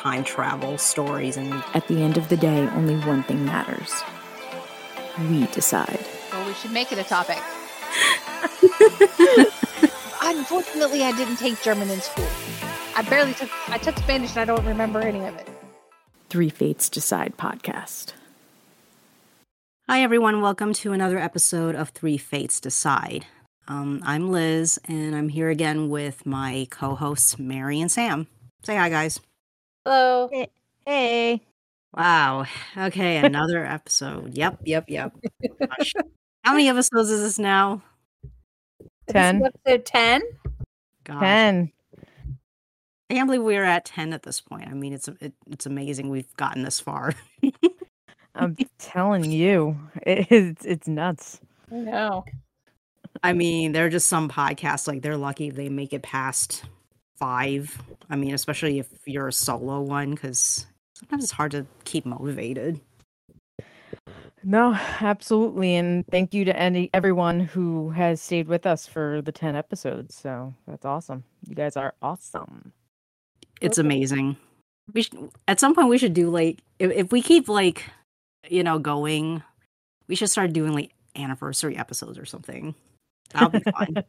Time travel stories, and At the end of the day, only one thing matters. We decide. Well, we should make it a topic. Unfortunately, I didn't take German in school. I barely took. I took Spanish, and I don't remember any of it. Three Fates Decide podcast. Hi, everyone. Welcome to another episode of Three Fates Decide. Um, I'm Liz, and I'm here again with my co hosts, Mary and Sam. Say hi, guys. Hello. Hey, Wow. Okay, another episode. Yep, yep, yep. Gosh. How many episodes is this now? ten, Episode ten. Gosh. ten. I can't believe we're at 10 at this point. I mean, it's it, it's amazing we've gotten this far. I'm telling you, it, it's it's nuts. No. I mean, there are just some podcasts like they're lucky if they make it past five. I mean, especially if you're a solo one, because sometimes it's hard to keep motivated. No, absolutely, and thank you to any everyone who has stayed with us for the ten episodes. So that's awesome. You guys are awesome. It's Okay. amazing. We should, at some point we should do like if, if we keep like you know going, we should start doing like anniversary episodes or something. That'll be fine.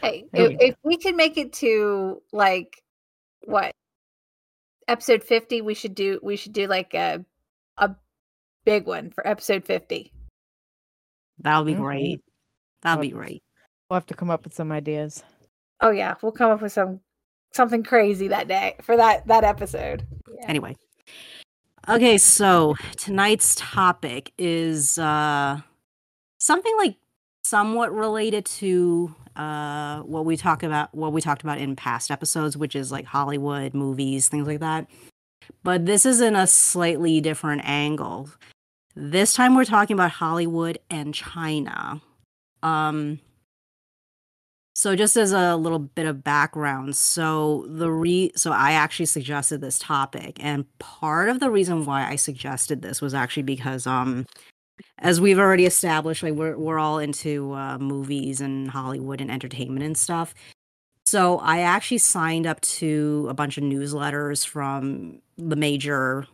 Hey, if, we if we can make it to like what episode fifty, we should do. We should do like a a big one for episode fifty. That'll be Okay. great. That'll be great. We'll have to come up with some ideas. Oh yeah, we'll come up with some something crazy that day for that that episode. Yeah. Anyway. Okay, so tonight's topic is uh something like somewhat related to uh what we talk about what we talked about in past episodes, which is like Hollywood movies, things like that. But this is in a slightly different angle. This time we're talking about Hollywood and China. Um so just as a little bit of background, so the re so I actually suggested this topic and part of the reason why I suggested this was actually because um as we've already established like we're we're all into uh movies and Hollywood and entertainment and stuff. So I actually signed up to a bunch of newsletters from the major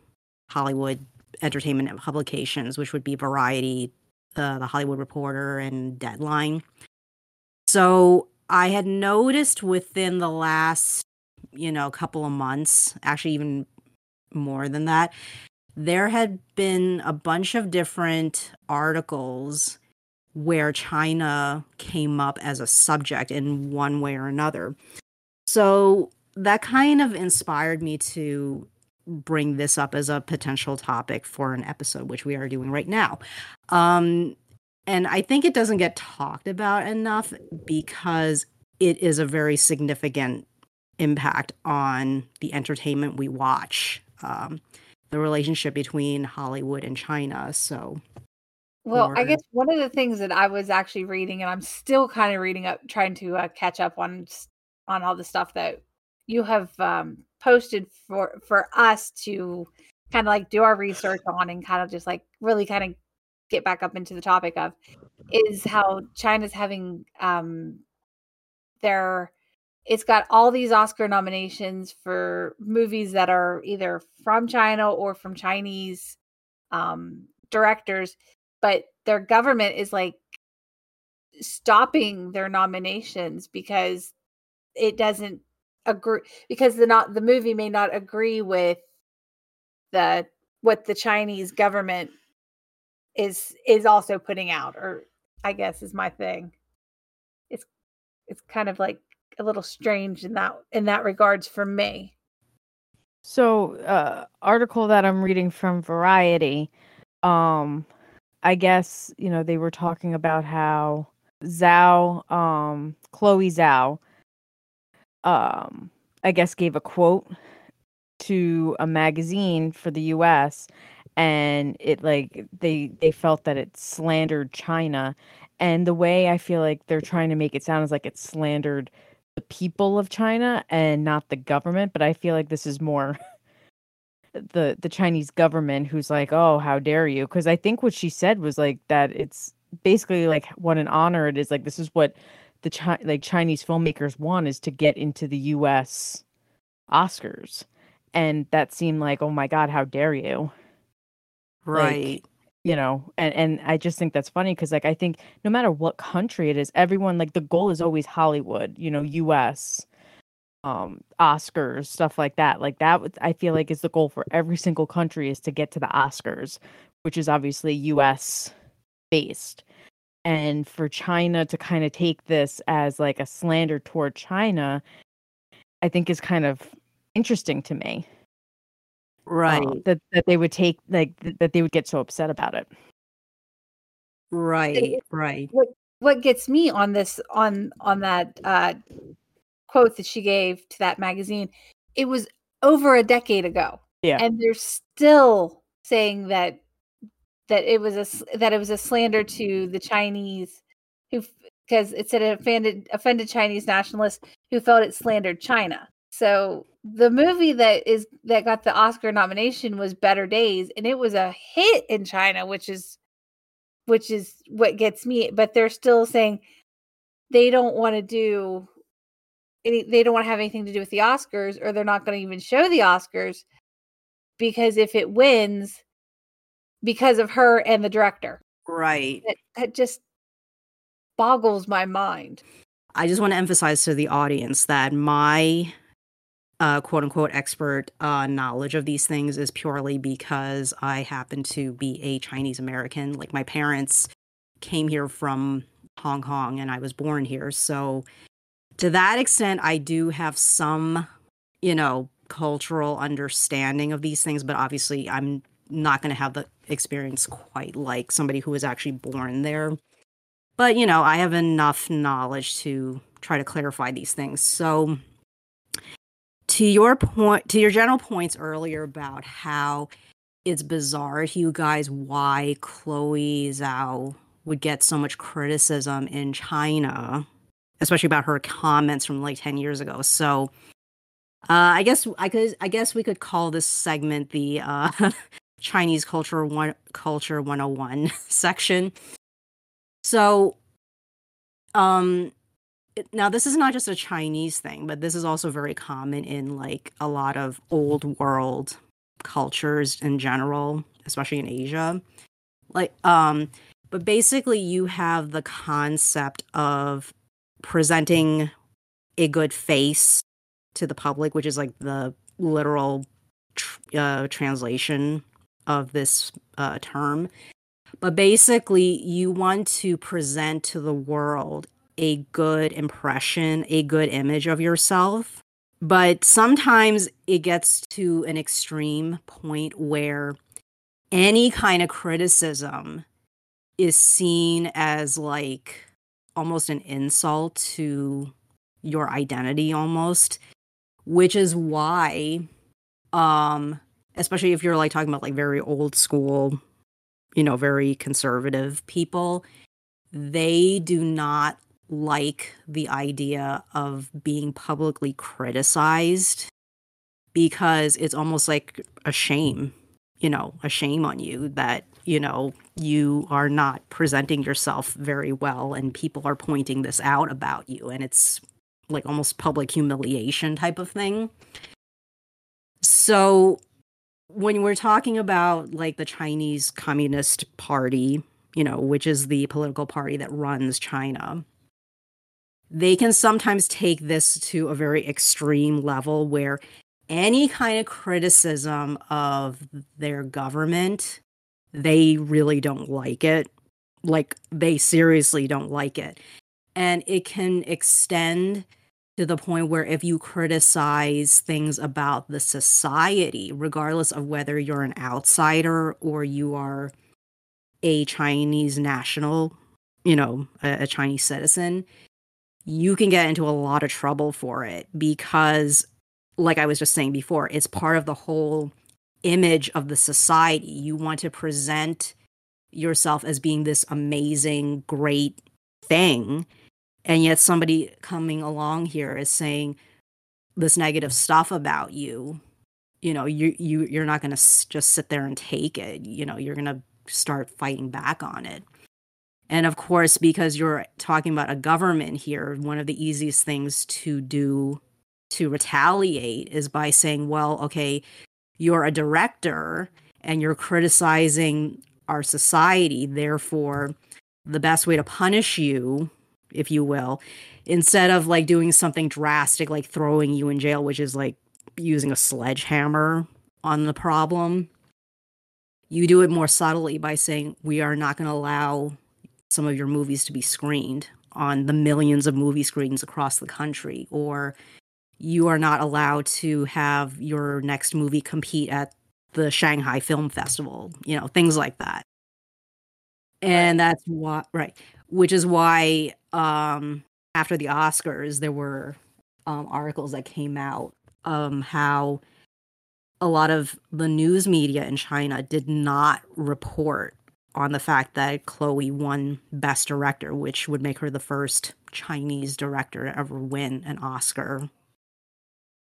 Hollywood entertainment publications, which would be Variety, uh, the Hollywood Reporter, and Deadline. So I had noticed within the last, you know, couple of months, actually even more than that, there had been a bunch of different articles where China came up as a subject in one way or another. So that kind of inspired me to bring this up as a potential topic for an episode, which we are doing right now. Um, and I think it doesn't get talked about enough because it is a very significant impact on the entertainment we watch, um, the relationship between Hollywood and China. So, Well, I guess one of the things that I was actually reading, and I'm still kind of reading up, trying to uh, catch up on on all the stuff that you have um, posted for for us to kind of like do our research on, and kind of just like really kind of get back up into the topic of is how China's having um, their it's got all these Oscar nominations for movies that are either from China or from Chinese um, directors but their government is like stopping their nominations because it doesn't agree because the not the movie may not agree with the what the Chinese government is is also putting out or I guess is my thing. It's it's kind of like a little strange in that in that regards for me. So, uh, article that I'm reading from Variety, um, I guess you know they were talking about how Zhao, um, Chloe Zhao, um, I guess gave a quote to a magazine for the U.S. and it like they they felt that it slandered China and the way I feel like they're trying to make it sound is like it slandered the people of China and not the government, but I feel like this is more the the Chinese government who's like, "Oh, how dare you?" Because I think what she said was like that it's basically like what an honor it is. Like this is what the Chi- like Chinese filmmakers want is to get into the U.S. Oscars, and that seemed like, "Oh my God, how dare you!" Right. Like, you know, and and I just think that's funny because like I think no matter what country it is, everyone like the goal is always Hollywood, you know, U.S um Oscars, stuff like that. Like that I feel like is the goal for every single country is to get to the Oscars, which is obviously US based. And for China to kind of take this as like a slander toward China, I think is kind of interesting to me. Right. that that they would take like that they would get so upset about it. Right. Right. what gets me on this on on that uh quote that she gave to that magazine it was over a decade ago Yeah. and they're still saying that that it was a that it was a slander to the chinese who because it said it offended offended chinese nationalists who felt it slandered china so the movie that is that got the oscar nomination was better days and it was a hit in china which is which is what gets me but they're still saying they don't want to do any, they don't want to have anything to do with the oscars or they're not going to even show the oscars because if it wins because of her and the director Right. that, that just boggles my mind I just want to emphasize to the audience that my uh, quote unquote expert uh, knowledge of these things is purely because I happen to be a Chinese American. Like my parents came here from Hong Kong and I was born here. So to that extent, I do have some, you know, cultural understanding of these things, but obviously I'm not going to have the experience quite like somebody who was actually born there but you know i have enough knowledge to try to clarify these things so to your point to your general points earlier about how it's bizarre to you guys why chloe zhao would get so much criticism in china especially about her comments from like 10 years ago. So uh, i guess i could i guess we could call this segment the uh, chinese culture one culture 101 section. So, um, now this is not just a Chinese thing, but this is also very common in like a lot of old world cultures in general, especially in Asia. Like, um, but basically, you have the concept of presenting a good face to the public, which is like the literal tr- uh, translation of this uh, term. But basically, you want to present to the world a good impression, a good image of yourself. But sometimes it gets to an extreme point where any kind of criticism is seen as like almost an insult to your identity almost which is why um especially if you're like talking about like very old school you know, very conservative people, they do not like the idea of being publicly criticized because it's almost like a shame, you know, a shame on you that, you know, you are not presenting yourself very well and people are pointing this out about you and it's like almost public humiliation type of thing. So when we're talking about like the Chinese Communist Party, you know, which is the political party that runs China, they can sometimes take this to a very extreme level where any kind of criticism of their government, they really don't like it. Like, they seriously don't like it. And it can extend to the point where if you criticize things about the society, regardless of whether you're an outsider or you are a Chinese national, you know, a, a Chinese citizen, you can get into a lot of trouble for it because, like I was just saying before, it's part of the whole image of the society. You want to present yourself as being this amazing, great thing. And yet somebody coming along here is saying this negative stuff about you. You know, you you you're not going to just sit there and take it. You know, you're going to start fighting back on it. And of course, because you're talking about a government here, one of the easiest things to do to retaliate is by saying, well, okay, you're a director and you're criticizing our society. Therefore, the best way to punish you, if you will, instead of like doing something drastic like throwing you in jail, which is like using a sledgehammer on the problem, you do it more subtly by saying, we are not going to allow some of your movies to be screened on the millions of movie screens across the country or you are not allowed to have your next movie compete at the Shanghai Film Festival, you know, things like that. And that's why right, which is why um after the Oscars there were um articles that came out um how a lot of the news media in China did not report on the fact that Chloe won Best Director, which would make her the first Chinese director to ever win an Oscar.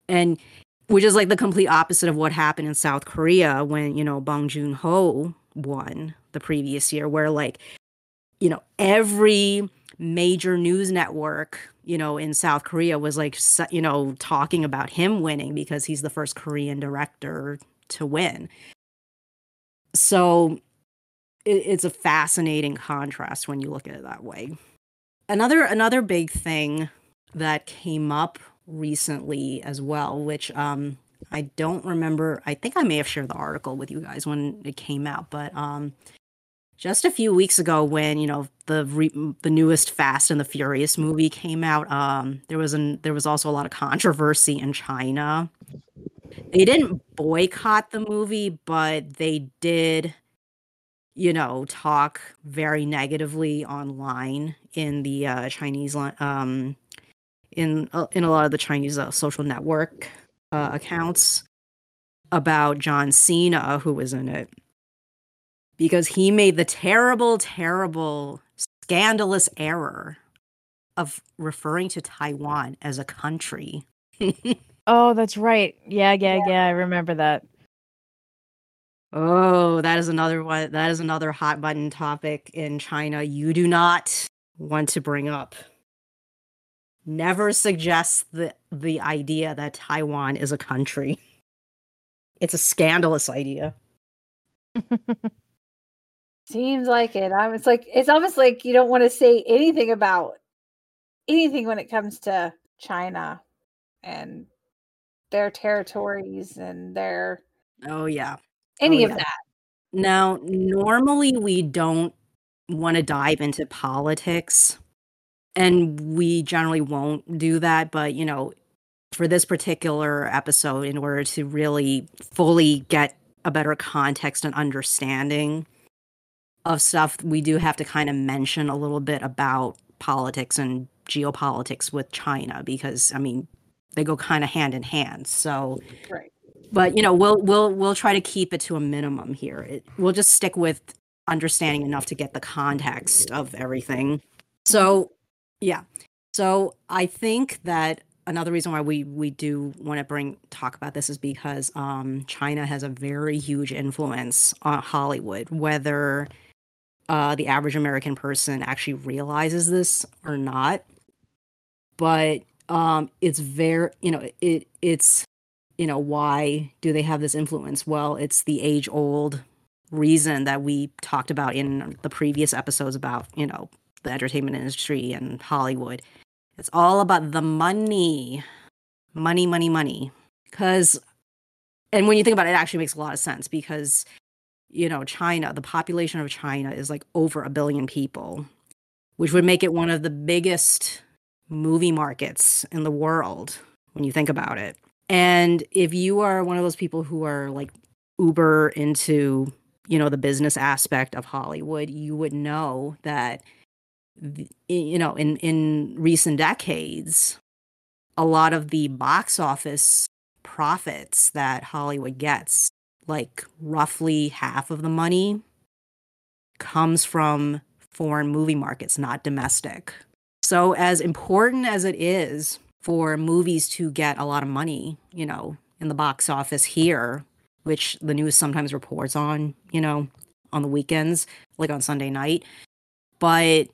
And which is like the complete opposite of what happened in South Korea when, you know, Bong Joon Ho won the previous year, where like, you know, every major news network, you know, in South Korea was like, you know, talking about him winning because he's the first Korean director to win. So it, it's a fascinating contrast when you look at it that way. Another another big thing that came up recently as well, which um I don't remember. I think I may have shared the article with you guys when it came out, but um just a few weeks ago when you know the re- the newest Fast and the Furious movie came out, um there was an there was also a lot of controversy in China. They didn't boycott the movie, but they did you know, talk very negatively online in the uh, Chinese um in uh, in a lot of the Chinese uh, social network uh, accounts about John Cena who was in it because he made the terrible terrible scandalous error of referring to Taiwan as a country. Oh, that's right. Yeah, yeah, yeah. I remember that. Oh, that is another one. That is another hot button topic in China. You do not want to bring up. Never suggest the the idea that Taiwan is a country. It's a scandalous idea. Seems like it. I'm it's like it's almost like you don't want to say anything about anything when it comes to China and their territories and their Oh yeah. Oh, any Oh, of yeah. that. Now, normally we don't want to dive into politics, and we generally won't do that. But, you know, for this particular episode, in order to really fully get a better context and understanding of stuff, we do have to kind of mention a little bit about politics and geopolitics with China because, I mean, they go kind of hand in hand. So, Right. But you know we'll we'll we'll try to keep it to a minimum here. It, we'll just stick with understanding enough to get the context of everything. So yeah. So i think that another reason why we we do want to bring talk about this is because um china has a very huge influence on hollywood whether uh the average american person actually realizes this or not. But um it's very you know it it's you know why do they have this influence? Well it's the age old reason that we talked about in the previous episodes about you know the entertainment industry and hollywood. It's all about the money. Money money money. Because and when you think about it it actually makes a lot of sense because you know china the population of china is like over a billion people which would make it one of the biggest movie markets in the world when you think about it and if you are one of those people who are like uber into, you know, the business aspect of Hollywood, you would know that you know, in in recent decades, a lot of the box office profits that Hollywood gets like roughly half of the money comes from foreign movie markets, not domestic. So, as important as it is for movies to get a lot of money, you know, in the box office here, which the news sometimes reports on, you know, on the weekends, like on Sunday night, but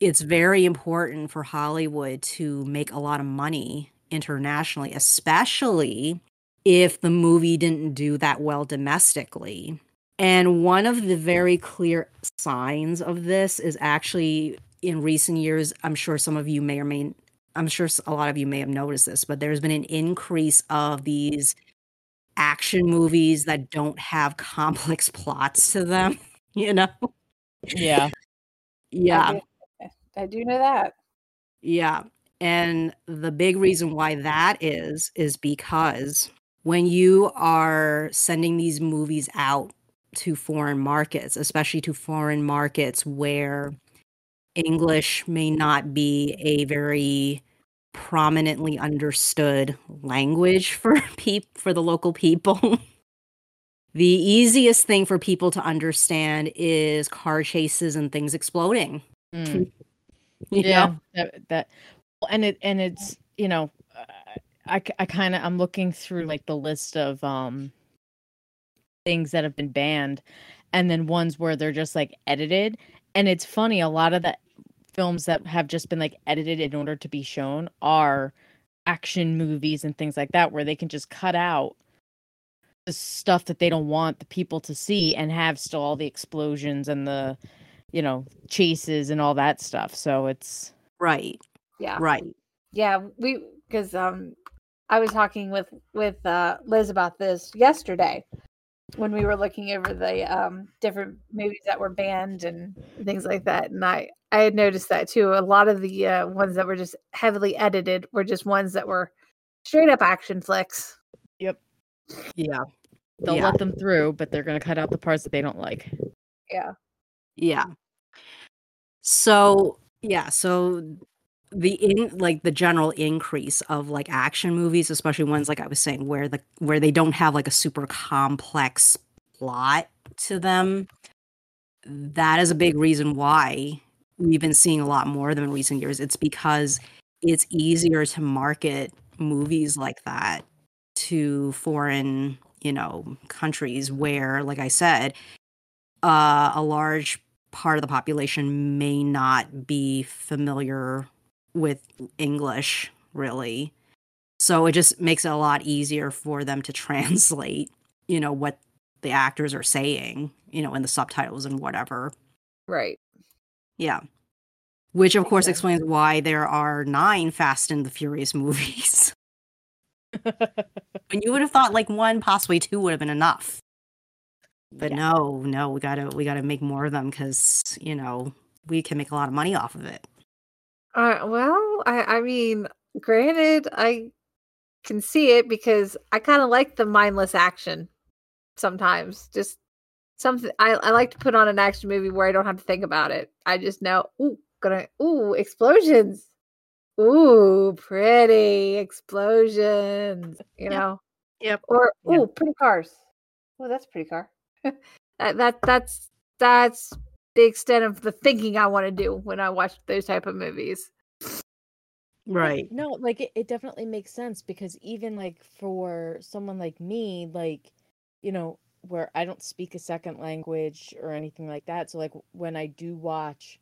it's very important for Hollywood to make a lot of money internationally, especially if the movie didn't do that well domestically. And one of the very clear signs of this is actually in recent years, I'm sure some of you may or may I'm sure a lot of you may have noticed this, but there's been an increase of these action movies that don't have complex plots to them, you know? Yeah. Yeah. I do, I do know that. Yeah. And the big reason why that is, is because when you are sending these movies out to foreign markets, especially to foreign markets where English may not be a very prominently understood language for peop- for the local people. the easiest thing for people to understand is car chases and things exploding. Mm. Yeah that, that and it and it's you know i i kind of i'm looking through like the list of um things that have been banned and then ones where they're just like edited and it's funny a lot of the films that have just been like edited in order to be shown are action movies and things like that where they can just cut out the stuff that they don't want the people to see and have still all the explosions and the you know chases and all that stuff so it's Right. Yeah. Right. Yeah, we because um I was talking with with uh Liz about this yesterday when we were looking over the um different movies that were banned and things like that and I I had noticed that too. A lot of the uh, ones that were just heavily edited were just ones that were straight up action flicks. Yep. Yeah. they'll Yeah. let them through but they're going to cut out the parts that they don't like Yeah. Yeah. So, yeah, so the in like the general increase of like action movies, especially ones like I was saying where the where they don't have like a super complex plot to them, that is a big reason why we've been seeing a lot more of them in recent years. It's because it's easier to market movies like that to foreign, you know, countries where, like I said, uh, a large part of the population may not be familiar with English, really. So it just makes it a lot easier for them to translate, you know, what the actors are saying, you know, in the subtitles and whatever. Right. Yeah. Which, of course, explains why there are nine Fast and the Furious movies. and you would have thought like one, possibly two would have been enough. But Yeah. no, no, we gotta we gotta make more of them because you know we can make a lot of money off of it. Uh, well, I, I mean, granted, I can see it because I kind of like the mindless action sometimes. Just something I, I like to put on an action movie where I don't have to think about it. I just know, ooh, gonna, ooh, explosions. Ooh, pretty explosions, you Yep. know? Yep. Or, Yep. ooh, pretty cars. Oh, that's a pretty car. that, that, that's, that's the extent of the thinking I want to do when I watch those type of movies. Right. no like it, it definitely makes sense because even like for someone like me like you know where i don't speak a second language or anything like that so like when i do watch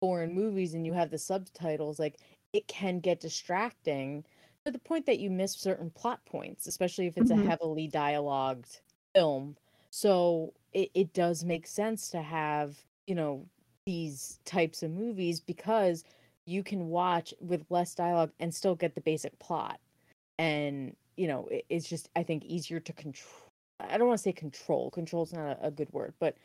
foreign movies and you have the subtitles like it can get distracting to the point that you miss certain plot points especially if it's Mhm. a heavily dialogued film so it, it does make sense to have you know these types of movies because you can watch with less dialogue and still get the basic plot. And you know it, it's just i think easier to control i don't want to say control control's not a, a good word but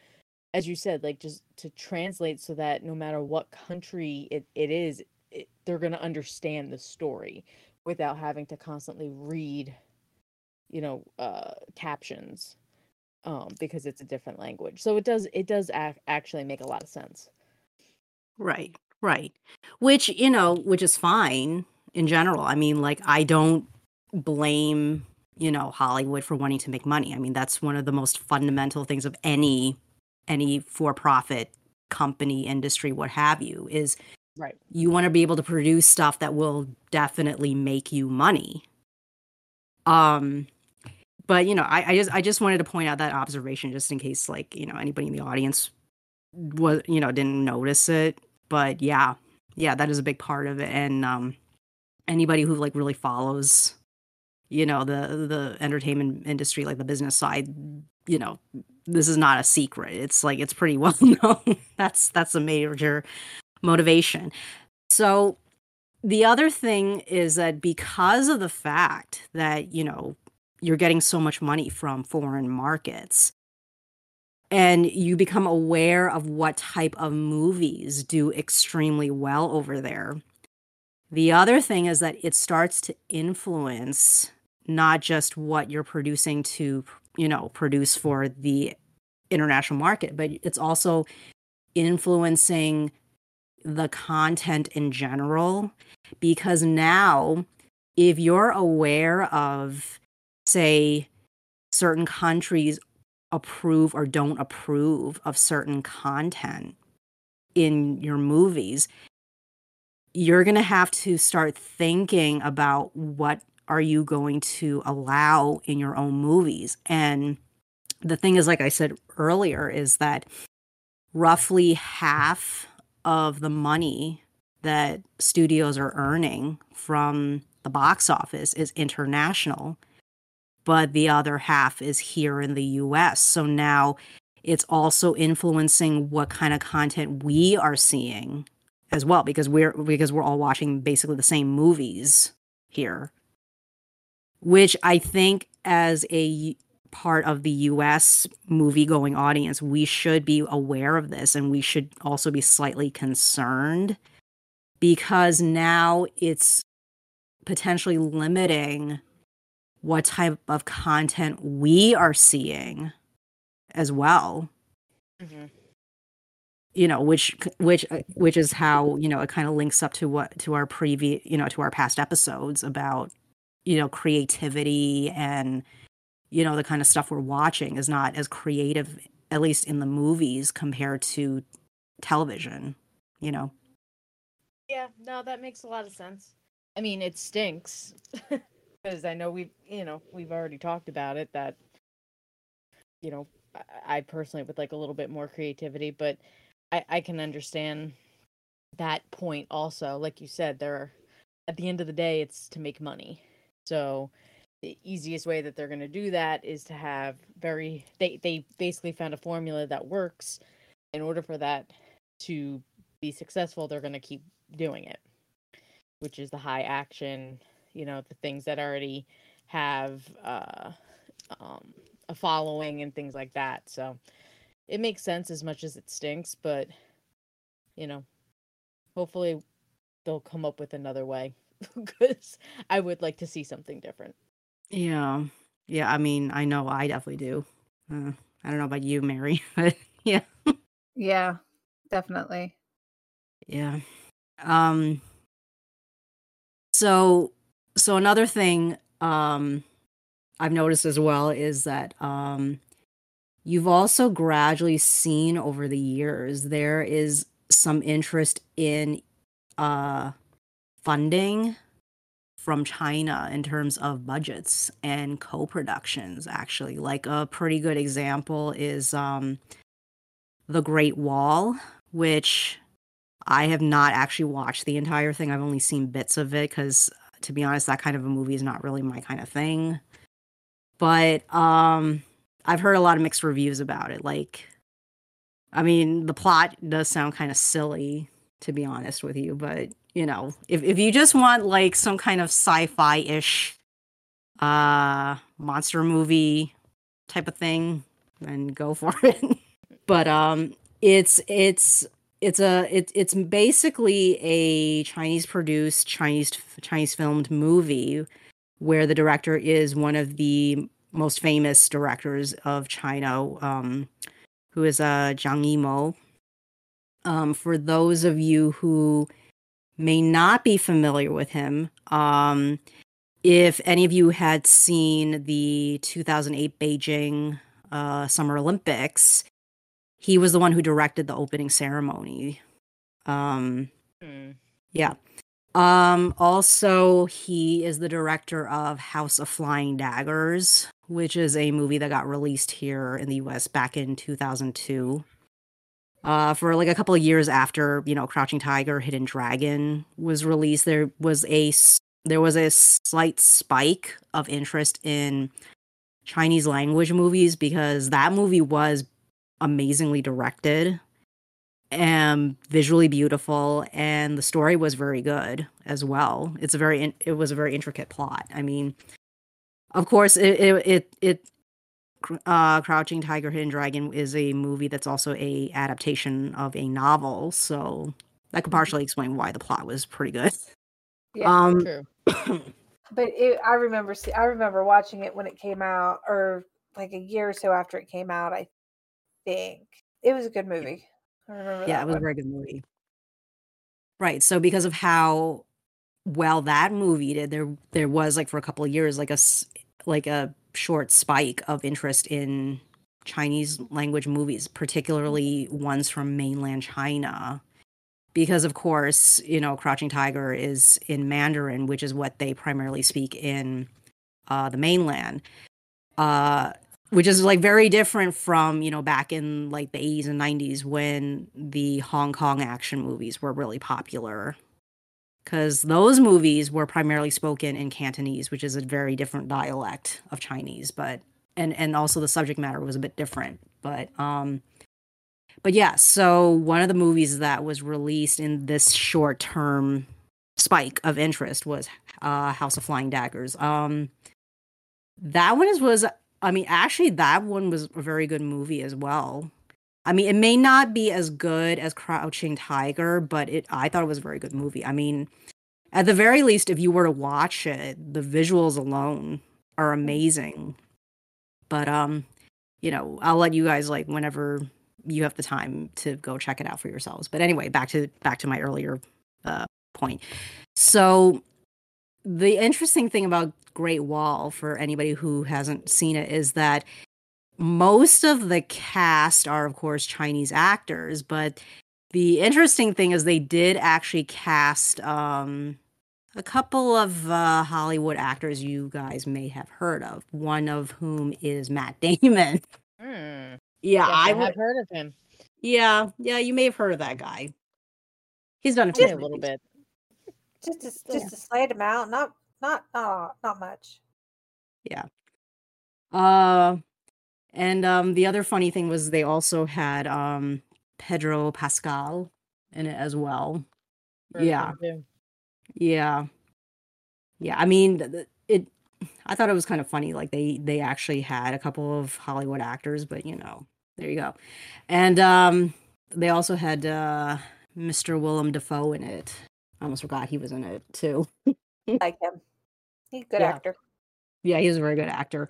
as you said like just to translate so that no matter what country it, it is it, they're going to understand the story without having to constantly read you know uh captions um because it's a different language so it does it does ac- actually make a lot of sense Right. Right. Which, you know, which is fine in general. I mean, like I don't blame you know Hollywood for wanting to make money. I mean, that's one of the most fundamental things of any any for-profit company industry what have you is Right. you want to be able to produce stuff that will definitely make you money um but you know I, I just i just wanted to point out that observation just in case like you know anybody in the audience was you know didn't notice it. But yeah. Yeah that is a big part of it. And um anybody who like really follows you know the the entertainment industry like the business side you know this is not a secret. It's like it's pretty well known. That's that's a major motivation. So the other thing is that because of the fact that you know you're getting so much money from foreign markets. And you become aware of what type of movies do extremely well over there. The other thing is that it starts to influence not just what you're producing to you know produce for the international market but it's also influencing the content in general. Because now if you're aware of say certain countries approve or don't approve of certain content in your movies you're going to have to start thinking about what are you going to allow in your own movies. And the thing is like i said earlier is that roughly half of the money that studios are earning from the box office is international, but the other half is here in the US. So now it's also influencing what kind of content we are seeing as well because we're because we're all watching basically the same movies here which i think as a part of the US movie going audience, we should be aware of this and we should also be slightly concerned because now it's potentially limiting what type of content we are seeing as well Mhm. you know which which which is how you know it kind of links up to what to our previous you know to our past episodes about you know creativity and you know the kind of stuff we're watching is not as creative at least in the movies compared to television you know Yeah, no, that makes a lot of sense. I mean, it stinks because I know we've, you know, we've already talked about it that, you know, I, personally would like a little bit more creativity, but I, I can understand that point also. Like you said, there are, at the end of the day, it's to make money. So the easiest way that they're going to do that is to have very, they, they basically found a formula that works. In order for that to be successful, they're going to keep doing it, which is the high action, you know, the things that already have uh, um, a following and things like that. So it makes sense as much as it stinks, but you know, hopefully they'll come up with another way because I would like to see something different. yeah yeah i mean i know i definitely do uh, i don't know about you mary but yeah Yeah, definitely. Yeah. Um so so another thing um I've noticed as well is that um you've also gradually seen over the years there is some interest in uh funding from China in terms of budgets and co-productions actually. Like a pretty good example is um The Great Wall, which I have not actually watched the entire thing. I've only seen bits of it because, to be honest, that kind of a movie is not really my kind of thing. But um, I've heard a lot of mixed reviews about it. Like, I mean, the plot does sound kind of silly, to be honest with you. But you know, if if you just want like some kind of sci-fi ish, uh, monster movie type of thing, then go for it. but um, it's it's it's a it, it's basically a Chinese produced Chinese Chinese filmed movie where the director is one of the most famous directors of China, um, who is uh, Zhang Yimou. Um, for those of you who may not be familiar with him, um, if any of you had seen the 2008 Beijing uh, Summer Olympics, he was the one who directed the opening ceremony. Um, Hmm. yeah. Um, also, he is the director of House of Flying Daggers, which is a movie that got released here in the US back in 2002. Uh, for like a couple of years after, you know, Crouching Tiger, Hidden Dragon was released, there was a there was a slight spike of interest in Chinese language movies because that movie was amazingly directed and visually beautiful and the story was very good as well it's a very in- it was a very intricate plot i mean of course it it it, it uh crouching tiger hidden dragon is a movie that's also a adaptation of a novel so that could partially explain why the plot was pretty good Yeah, um True. but it, I remember see, I remember watching it when it came out, or like a year or so after it came out. I think. It was a good movie. I remember. yeah it was a very good movie. Right so because of how well that movie did there there was like for a couple of years like a like a short spike of interest in chinese language movies particularly ones from mainland china. Because of course you know crouching tiger is in mandarin which is what they primarily speak in uh the mainland. Uh which is like very different from you know back in like the 80s and 90s when the hong kong action movies were really popular. Because those movies were primarily spoken in cantonese which is a very different dialect of chinese but and and also the subject matter was a bit different but um but yeah so one of the movies that was released in this short term spike of interest was uh house of flying daggers. Um that one is was I mean, actually, that one was a very good movie as well. I mean, it may not be as good as Crouching Tiger, but it I thought it was a very good movie. I mean, at the very least, if you were to watch it, the visuals alone are amazing. But um, you know, I'll let you guys like whenever you have the time to go check it out for yourselves. But anyway, back to back to my earlier uh, point. So the interesting thing about Great Wall for anybody who hasn't seen it is that most of the cast are of course Chinese actors, but the interesting thing is they did actually cast um a couple of uh, Hollywood actors you guys may have heard of. One of whom is Matt Damon. Hmm. Yeah, Yes, I I would. have heard of him. Yeah, yeah, you may have heard of that guy. He's done a few a little bit. Just a, Yeah. just a slight amount, not not uh, not much. Yeah. Uh, and um, the other funny thing was they also had um Pedro Pascal in it as well. Heard Yeah, yeah, yeah. I mean, th- th- it. I thought it was kind of funny. Like they they actually had a couple of Hollywood actors, but you know, there you go. And um, they also had uh Mr. Willem Dafoe in it. I almost forgot he was in it too. Like him, he's a good Yeah. actor. Yeah, he's a very good actor.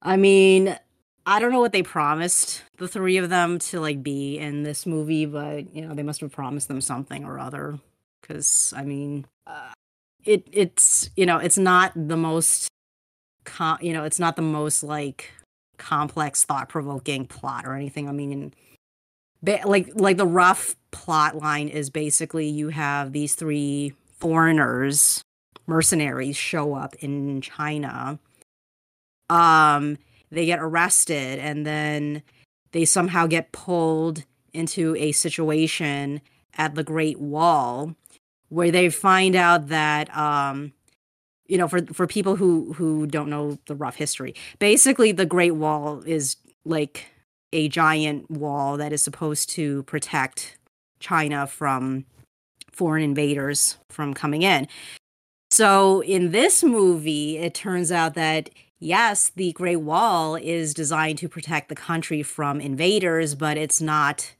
I mean, I don't know what they promised the three of them to like be in this movie, but you know, they must have promised them something or other. Because I mean, uh, it it's you know, it's not the most, com- you know, it's not the most like complex, thought provoking plot or anything. I mean, ba- like like the rough plot line is basically you have these three foreigners mercenaries show up in China. Um, they get arrested and then they somehow get pulled into a situation at the Great Wall where they find out that um you know for for people who who don't know the rough history basically the great wall is like a giant wall that is supposed to protect china from foreign invaders from coming in so in this movie, it turns out that yes, the Great Wall is designed to protect the country from invaders, but it's not,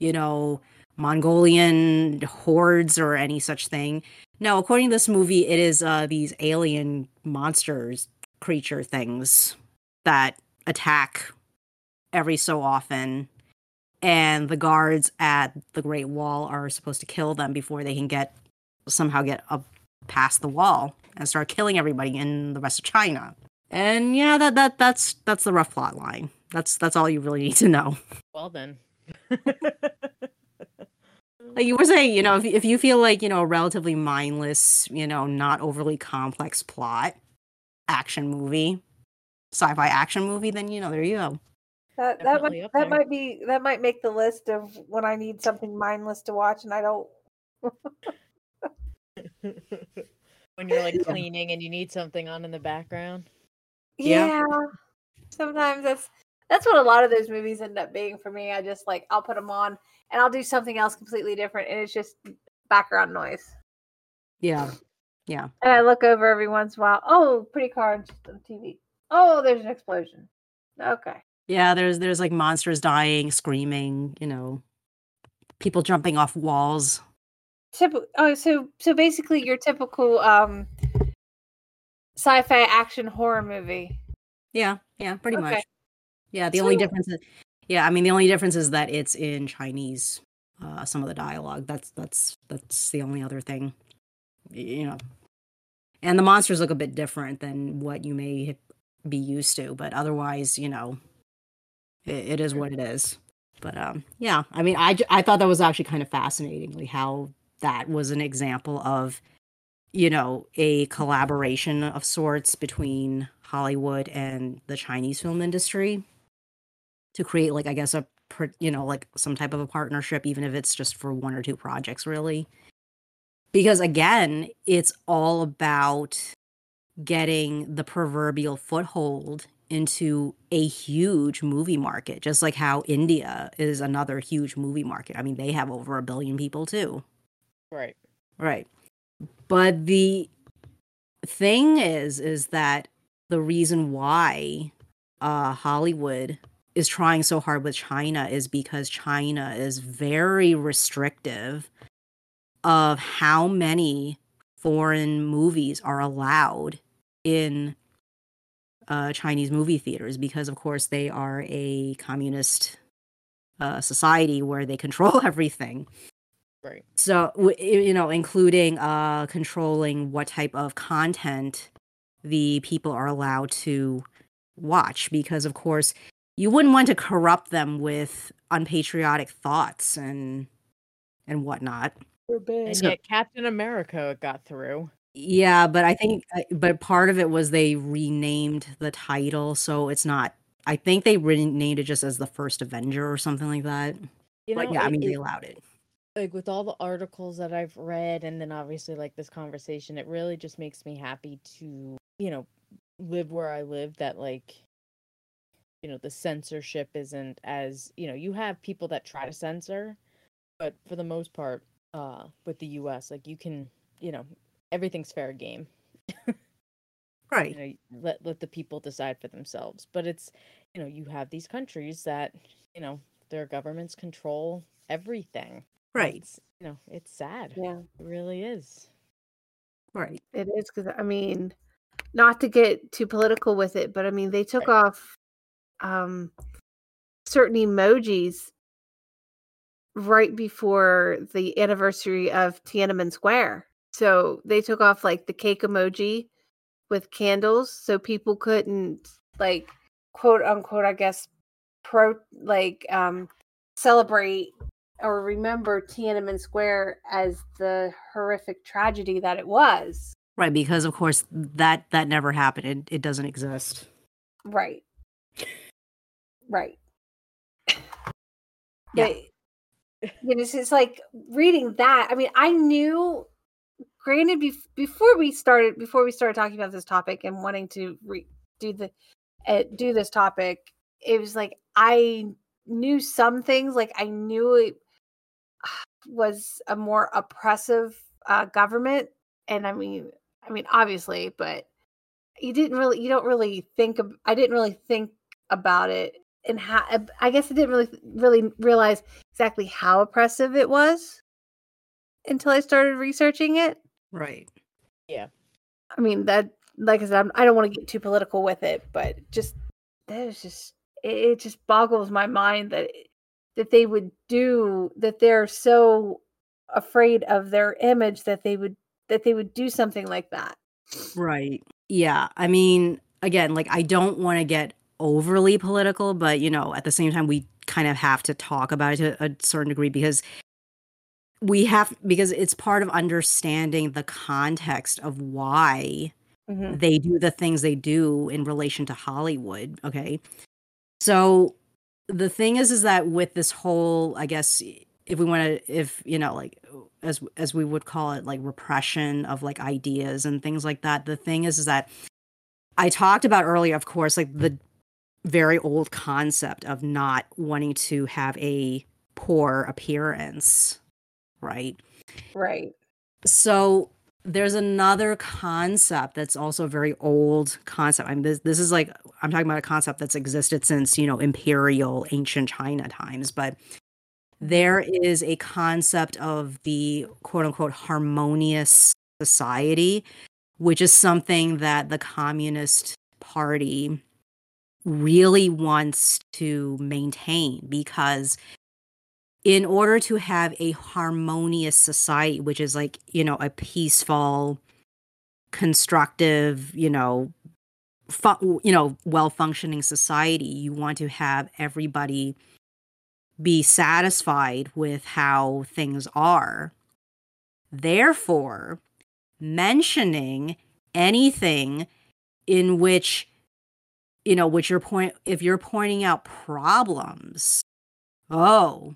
you know, Mongolian hordes or any such thing. No, according to this movie, it is uh, these alien monsters, creature things that attack every so often. And the guards at the Great Wall are supposed to kill them before they can get somehow get up past the wall and start killing everybody in the rest of China. And yeah, that that that's that's the rough plot line. That's that's all you really need to know. Well then. Like you were saying, you know, if if you feel like you know a relatively mindless, you know, not overly complex plot, action movie, sci-fi action movie, then you know there you go. That that might that there. might be that might make the list of when I need something mindless to watch and I don't. when you're like cleaning and you need something on in the background. Yeah. Yeah. Sometimes that's that's what a lot of those movies end up being for me. I just like I'll put them on and I'll do something else completely different and it's just background noise. Yeah, yeah, And I look over every once in a while. Oh, pretty car on on TV. Oh, there's an explosion. Okay. Yeah. There's there's like monsters dying, screaming, you know, people jumping off walls. Typical. Oh, so so basically your typical um sci-fi action horror movie. Yeah, yeah, pretty Okay. much. Yeah, the only difference is, yeah, I mean the only difference is that it's in Chinese. Uh, some of the dialogue. That's that's that's the only other thing. You know, and the monsters look a bit different than what you may be used to, but otherwise, you know, it, it is what it is. But um, yeah, I mean, I, I thought that was actually kind of fascinatingly how that was an example of you know, a collaboration of sorts between Hollywood and the Chinese film industry to create, like, I guess, a, you know, like some type of a partnership, even if it's just for one or two projects, really. Because again, it's all about getting the proverbial foothold into a huge movie market, just like how India is another huge movie market. I mean, they have over a billion people too. Right. Right. But the thing is is that the reason why uh Hollywood is trying so hard with China is because China is very restrictive of how many foreign movies are allowed in uh, Chinese movie theaters because, of course, they are a communist uh, society where they control everything Right. so you know including uh controlling what type of content the people are allowed to watch because of course you wouldn't want to corrupt them with unpatriotic thoughts and and whatnot And So- yet Captain America got through. Yeah but i think uh, but part of it was they renamed the title so it's not i think they renamed it just as the first avenger or something like that. You but know, yeah i mean they allowed it. Like with all the articles that I've read and then obviously like this conversation, it really just makes me happy to, you know, live where I live that like you know, the censorship isn't as, you know, you have people that try to censor, but for the most part, uh with the US, like you can, you know, everything's fair game. right You know, let let the people decide for themselves. But it's, you know, you have these countries that, you know, their governments control everything. right It's, you know, it's sad. Yeah. It really is. right It is because I mean, not to get too political with it, but I mean they took off um certain emojis right before the anniversary of Tiananmen Square. So they took off like the cake emoji with candles, so people couldn't like quote unquote, I guess, pro like um celebrate or remember Tiananmen Square as the horrific tragedy that it was. Right, because of course that that never happened. It, it doesn't exist. Right. Right. Yeah. But, you know, it's, it's like reading that. I mean, I knew. Granted, bef- before we started, before we started talking about this topic and wanting to re- do the uh, do this topic, it was like I knew some things. Like I knew it was a more oppressive uh, government, and I mean, I mean, obviously, but you didn't really, you don't really think. Of, I didn't really think about it and how. I guess I didn't really, really realize exactly how oppressive it was until I started researching it. Right. Yeah. I mean that, like I said, I'm, I don't want to get too political with it, but just that is just it, it just boggles my mind that that they would do that. They're so afraid of their image that they would that they would do something like that. Right. Yeah. I mean, again, like I don't want to get overly political, but you know, at the same time, we kind of have to talk about it to a certain degree because we have because it's part of understanding the context of why Mhm. they do the things they do in relation to Hollywood. Okay. So the thing is, is that with this whole, I guess, if we want to, if, you know, like, as, as we would call it, like repression of like ideas and things like that, the thing is, is that I talked about earlier, of course, like the very old concept of not wanting to have a poor appearance, right? Right. So there's another concept that's also a very old concept. I mean, this this is like I'm talking about a concept that's existed since you know imperial ancient China times, but there is a concept of the quote unquote harmonious society, which is something that the Communist Party really wants to maintain because in order to have a harmonious society which is like you know a peaceful constructive you know fu- you know well functioning society you want to have everybody be satisfied with how things are. Therefore mentioning anything in which you know which you're point if you're pointing out problems oh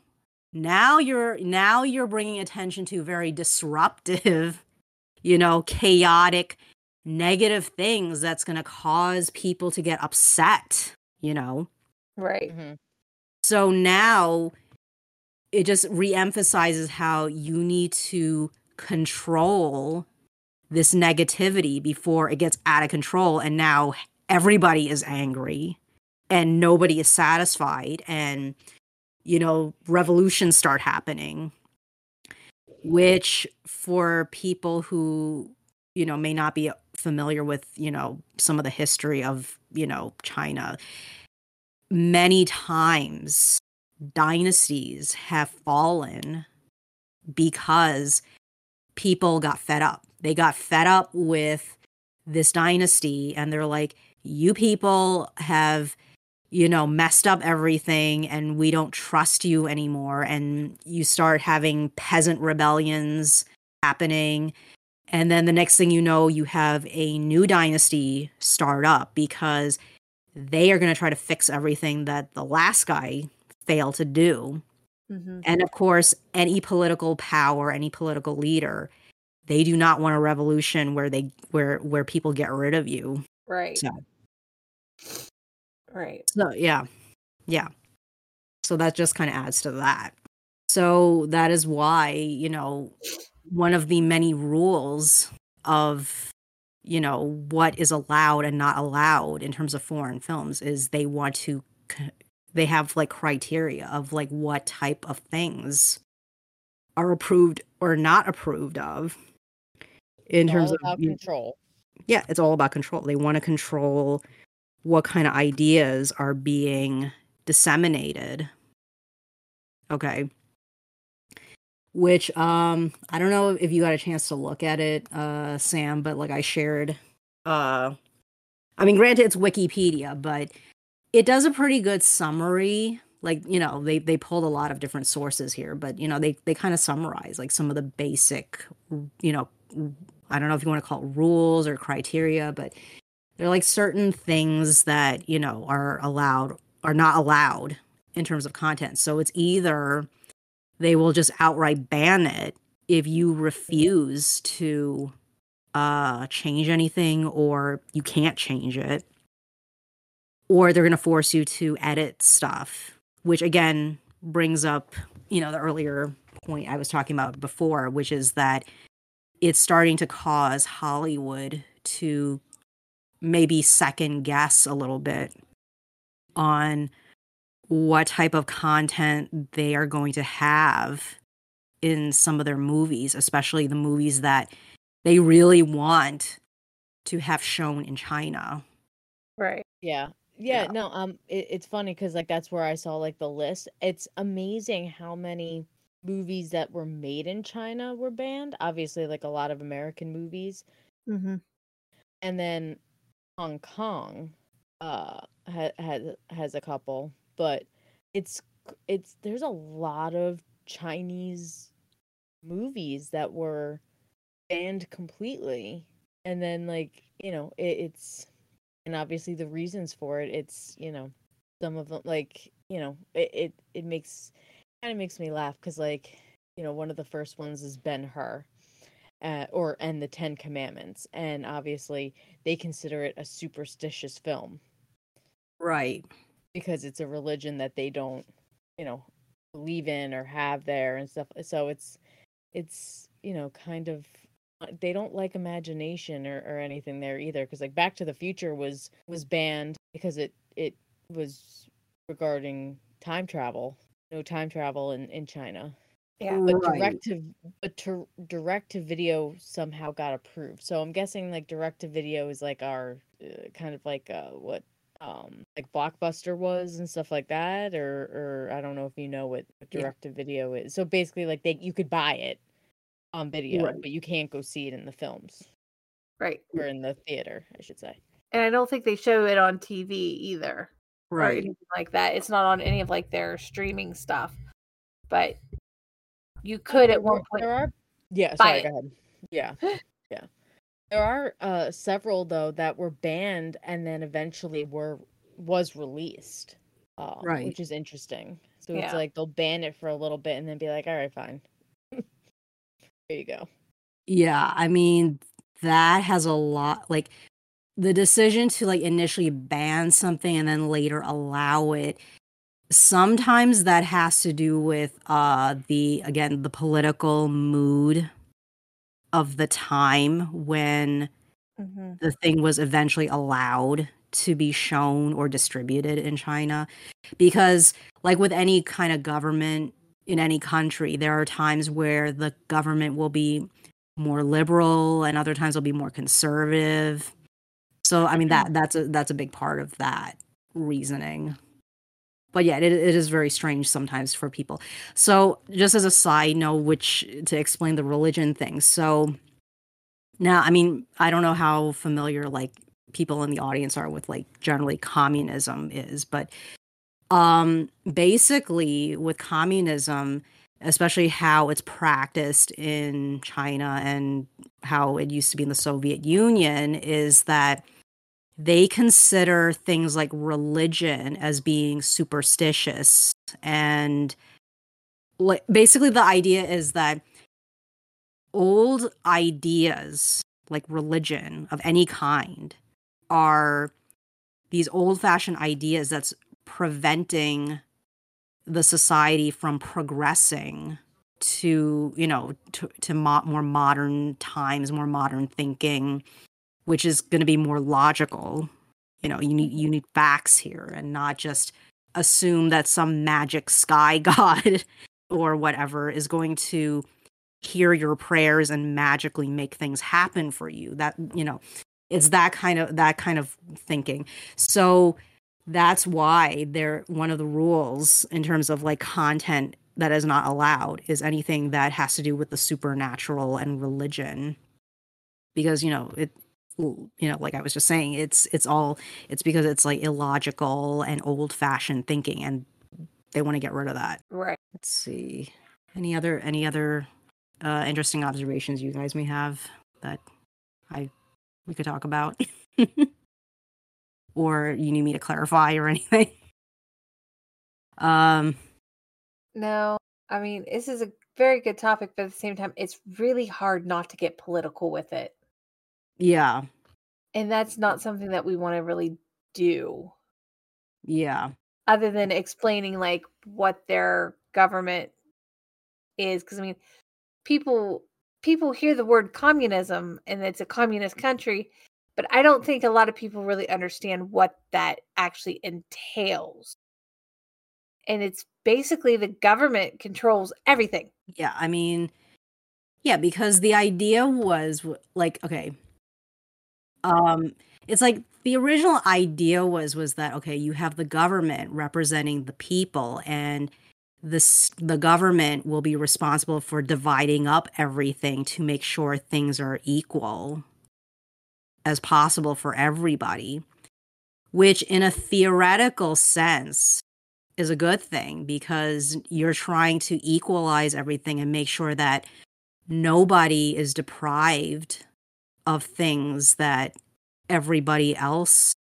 now you're now you're bringing attention to very disruptive you know chaotic negative things that's going to cause people to get upset you know Right. Mhm. so now it just reemphasizes how you need to control this negativity before it gets out of control and now everybody is angry and nobody is satisfied and you know revolutions start happening which for people who you know may not be familiar with you know some of the history of you know China many times dynasties have fallen because people got fed up. They got fed up with this dynasty and they're like, you people have, you know, messed up everything and we don't trust you anymore. And you start having peasant rebellions happening. And then the next thing you know, you have a new dynasty start up because they are going to try to fix everything that the last guy failed to do. hmm And of course, any political power, any political leader, they do not want a revolution where they where where people get rid of you. Right. So Right. so yeah. Yeah. So that just kind of adds to that. So that is why, you know, one of the many rules of you know what is allowed and not allowed in terms of foreign films is they want to they have like criteria of like what type of things are approved or not approved of in It's terms all of control. yeah, it's all about control. They want to control what kind of ideas are being disseminated. Okay. Which um I don't know if you got a chance to look at it, uh Sam, but like I shared uh I mean granted it's Wikipedia, but it does a pretty good summary. Like, you know, they they pulled a lot of different sources here, but you know, they they kind of summarize like some of the basic, you know, I don't know if you want to call it rules or criteria, but they're like certain things that, you know, are allowed are not allowed in terms of content. So it's either they will just outright ban it if you refuse to uh change anything or you can't change it or they're going to force you to edit stuff which again brings up you know the earlier point i was talking about before which is that it's starting to cause hollywood to maybe second guess a little bit on what type of content they are going to have in some of their movies, especially the movies that they really want to have shown in China. Right. Yeah. Yeah, Yeah. no, um it, it's funny cuz like that's where I saw like the list. It's amazing how many movies that were made in China were banned. Obviously, like a lot of American movies, Mm-hmm. and then Hong Kong uh ha- has has a couple, but it's it's there's a lot of Chinese movies that were banned completely, and then like you know it, it's and obviously the reasons for it it's you know some of them like you know it it, it makes kind of makes me laugh because like you know one of the first ones is Ben Hur uh, or and the Ten Commandments, and obviously they consider it a superstitious film Right. because it's a religion that they don't, you know, believe in or have there and stuff. So it's it's you know kind of uh, they don't like imagination or, or anything there either because like Back to the Future was was banned because it it was regarding time travel, no time travel in in China. Yeah. But Right. direct to but to direct to video somehow got approved. So I'm guessing like direct to video is like our uh, kind of like uh what um like Blockbuster was and stuff like that or or I don't know if you know what direct to video is. So basically like they you could buy it on video, Right. but you can't go see it in the films Right. or in the theater, I should say. And I don't think they show it on TV either. Right. like that. It's not on any of like their streaming stuff. But you could at one point There are yeah, sorry, go ahead. Yeah. yeah. There are uh several though that were banned and then eventually were was released. Um, Right. which is interesting. So it's like they'll ban it for a little bit and then be like, all right, fine. there you go. Yeah, I mean that has a lot like the decision to like initially ban something and then later allow it sometimes that has to do with uh the again the political mood of the time when Mhm. the thing was eventually allowed to be shown or distributed in China. Because, like with any kind of government in any country, there are times where the government will be more liberal and other times will be more conservative. So, I mean that that's a that's a big part of that reasoning. But yeah, it, it is very strange sometimes for people. So, just as a side note, which to explain the religion thing. So, now, I mean, I don't know how familiar like people in the audience are with like generally communism is, but um basically with communism, especially how it's practiced in China and how it used to be in the Soviet Union is that they consider things like religion as being superstitious. And like basically the idea is that old ideas like religion of any kind are these old fashioned ideas that's preventing the society from progressing to you know to, to mo- more modern times more modern thinking which is going to be more logical. You know you need you need facts here and not just assume that some magic sky god or whatever is going to hear your prayers and magically make things happen for you. That you know it's that kind of that kind of thinking. So that's why they're one of the rules in terms of like content that is not allowed is anything that has to do with the supernatural and religion. Because you know it you know like i was just saying it's it's all it's because it's like illogical and old fashioned thinking and they want to get rid of that Right. let's see any other any other uh interesting observations you guys may have that i we could talk about or you need me to clarify or anything um No, I mean, this is a very good topic, but at the same time, it's really hard not to get political with it. Yeah And that's not something that we want to really do, yeah other than explaining like what their government is. Because I mean, people people hear the word communism and it's a communist country, but I don't think a lot of people really understand what that actually entails. And it's basically the government controls everything. yeah i mean yeah because the idea was like okay um it's like the original idea was was that okay you have the government representing the people and this the government will be responsible for dividing up everything to make sure things are equal as possible for everybody which in a theoretical sense is a good thing because you're trying to equalize everything and make sure that nobody is deprived of things that everybody else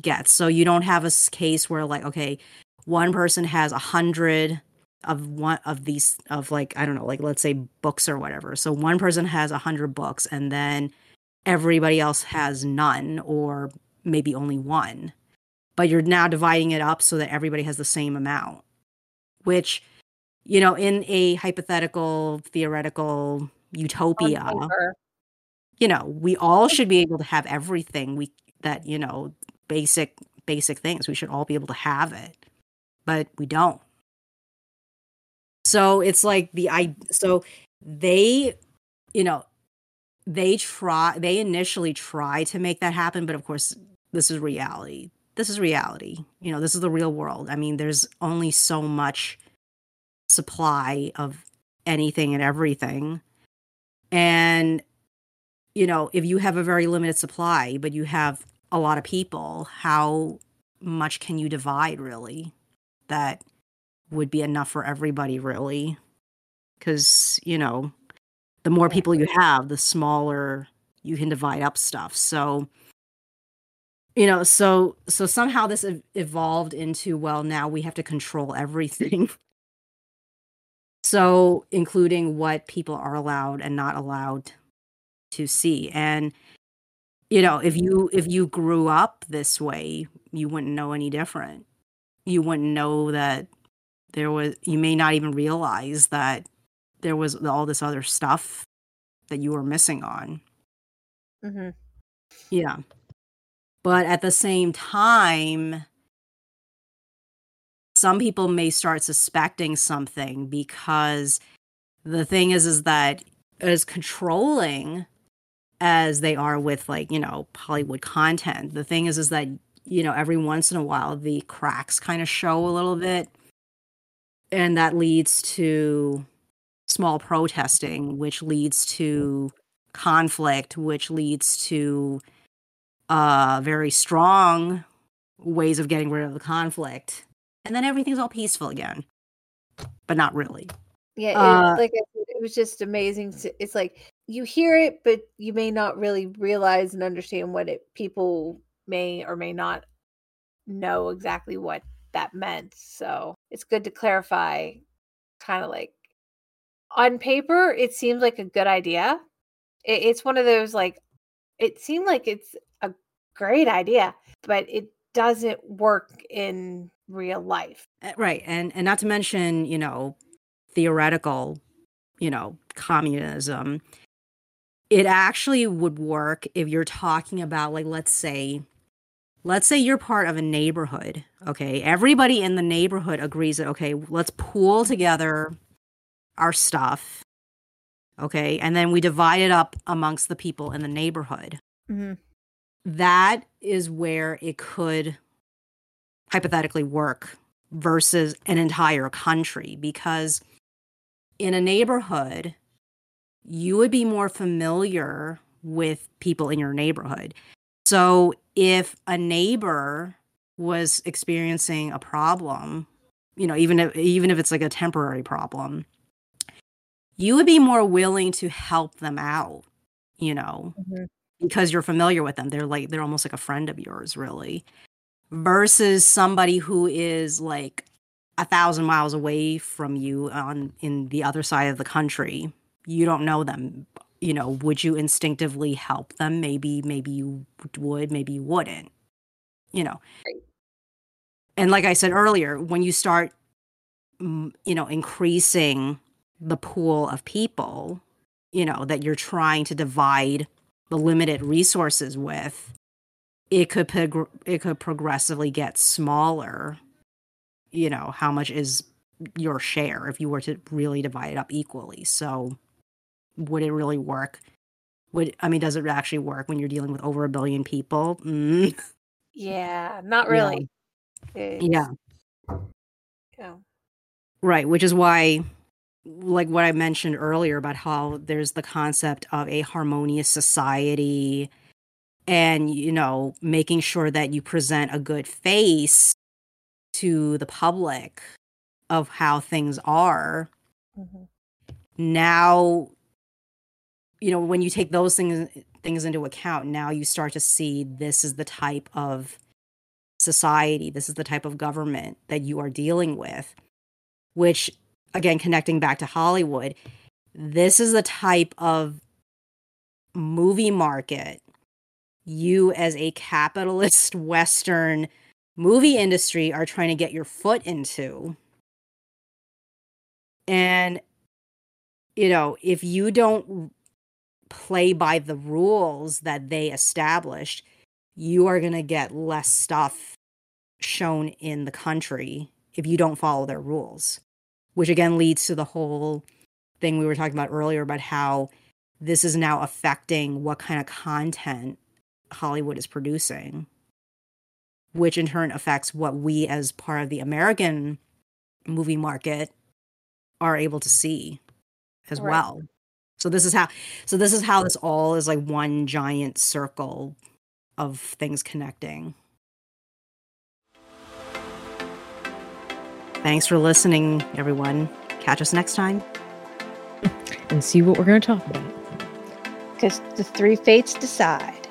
gets. So you don't have a case where like okay, one person has a hundred of one of these of like I don't know, like let's say books or whatever. So one person has a hundred books and then everybody else has none or maybe only one. But you're now dividing it up so that everybody has the same amount, which you know, in a hypothetical, theoretical On utopia, paper. You know, we all should be able to have everything we that, you know, basic basic things. We should all be able to have it. But we don't. So it's like the I so they, you know, they try they initially try to make that happen, but of course this is reality. This is reality. You know, this is the real world. I mean, there's only so much supply of anything and everything. And you know, if you have a very limited supply, but you have a lot of people, how much can you divide really? That would be enough for everybody, really. Because, you know, the more people you have, the smaller you can divide up stuff. So, you know, so so somehow this ev- evolved into well, now we have to control everything. so, including what people are allowed and not allowed to see. And you know if you if you grew up this way you wouldn't know any different. You wouldn't know that there was you may not even realize that there was all this other stuff that you were missing on. Hmm yeah. But at the same time some people may start suspecting something because the thing is is that as controlling as they are with like you know hollywood content. The thing is is that you know every once in a while the cracks kind of show a little bit and that leads to small protesting which leads to conflict which leads to uh very strong ways of getting rid of the conflict. And then everything's all peaceful again. But not really. Yeah, it, Uh, like it was just amazing. To, it's like you hear it, but you may not really realize and understand what it. People may or may not know exactly what that meant. So it's good to clarify. Kind of like on paper, it seems like a good idea. It, it's one of those like it seemed like it's a great idea, but it doesn't work in real life. Uh, right and and not to mention you know theoretical you know communism it actually would work if you're talking about like let's say let's say you're part of a neighborhood okay? Everybody in the neighborhood agrees that okay let's pool together our stuff okay? And then we divide it up amongst the people in the neighborhood. Mm-hmm. that is where it could hypothetically work versus an entire country because in a neighborhood you would be more familiar with people in your neighborhood so if a neighbor was experiencing a problem you know even if even if it's like a temporary problem you would be more willing to help them out you know mm-hmm. because you're familiar with them. They're like they're almost like a friend of yours, really. Versus somebody who is like a thousand miles away from you on in the other side of the country. You don't know them. You know, would you instinctively help them? Maybe, maybe you would, maybe you wouldn't. You know. Right. And like I said earlier, when you start, mm, you know, increasing the pool of people, you know, that you're trying to divide the limited resources with, it could prog- it could progressively get smaller. You know, how much is your share if you were to really divide it up equally? So, would it really work? Would I mean, does it actually work when you're dealing with over a billion people? Mm, Yeah, not really. It's- yeah, yeah. Right, which is why like what I mentioned earlier about how there's the concept of a harmonious society and you know making sure that you present a good face to the public of how things are Mhm. now you know when you take those things things into account now you start to see this is the type of society this is the type of government that you are dealing with which again connecting back to hollywood this is the type of movie market you as a capitalist western movie industry are trying to get your foot into. And you know if you don't play by the rules that they established you are going to get less stuff shown in the country if you don't follow their rules which again leads to the whole thing we were talking about earlier about how this is now affecting what kind of content Hollywood is producing, which in turn affects what we, as part of the American movie market, are able to see as Right. well. So this is how so this is how this all is like one giant circle of things connecting. Thanks for listening, everyone. Catch us next time. and see what we're going to talk about. Because the three fates decide.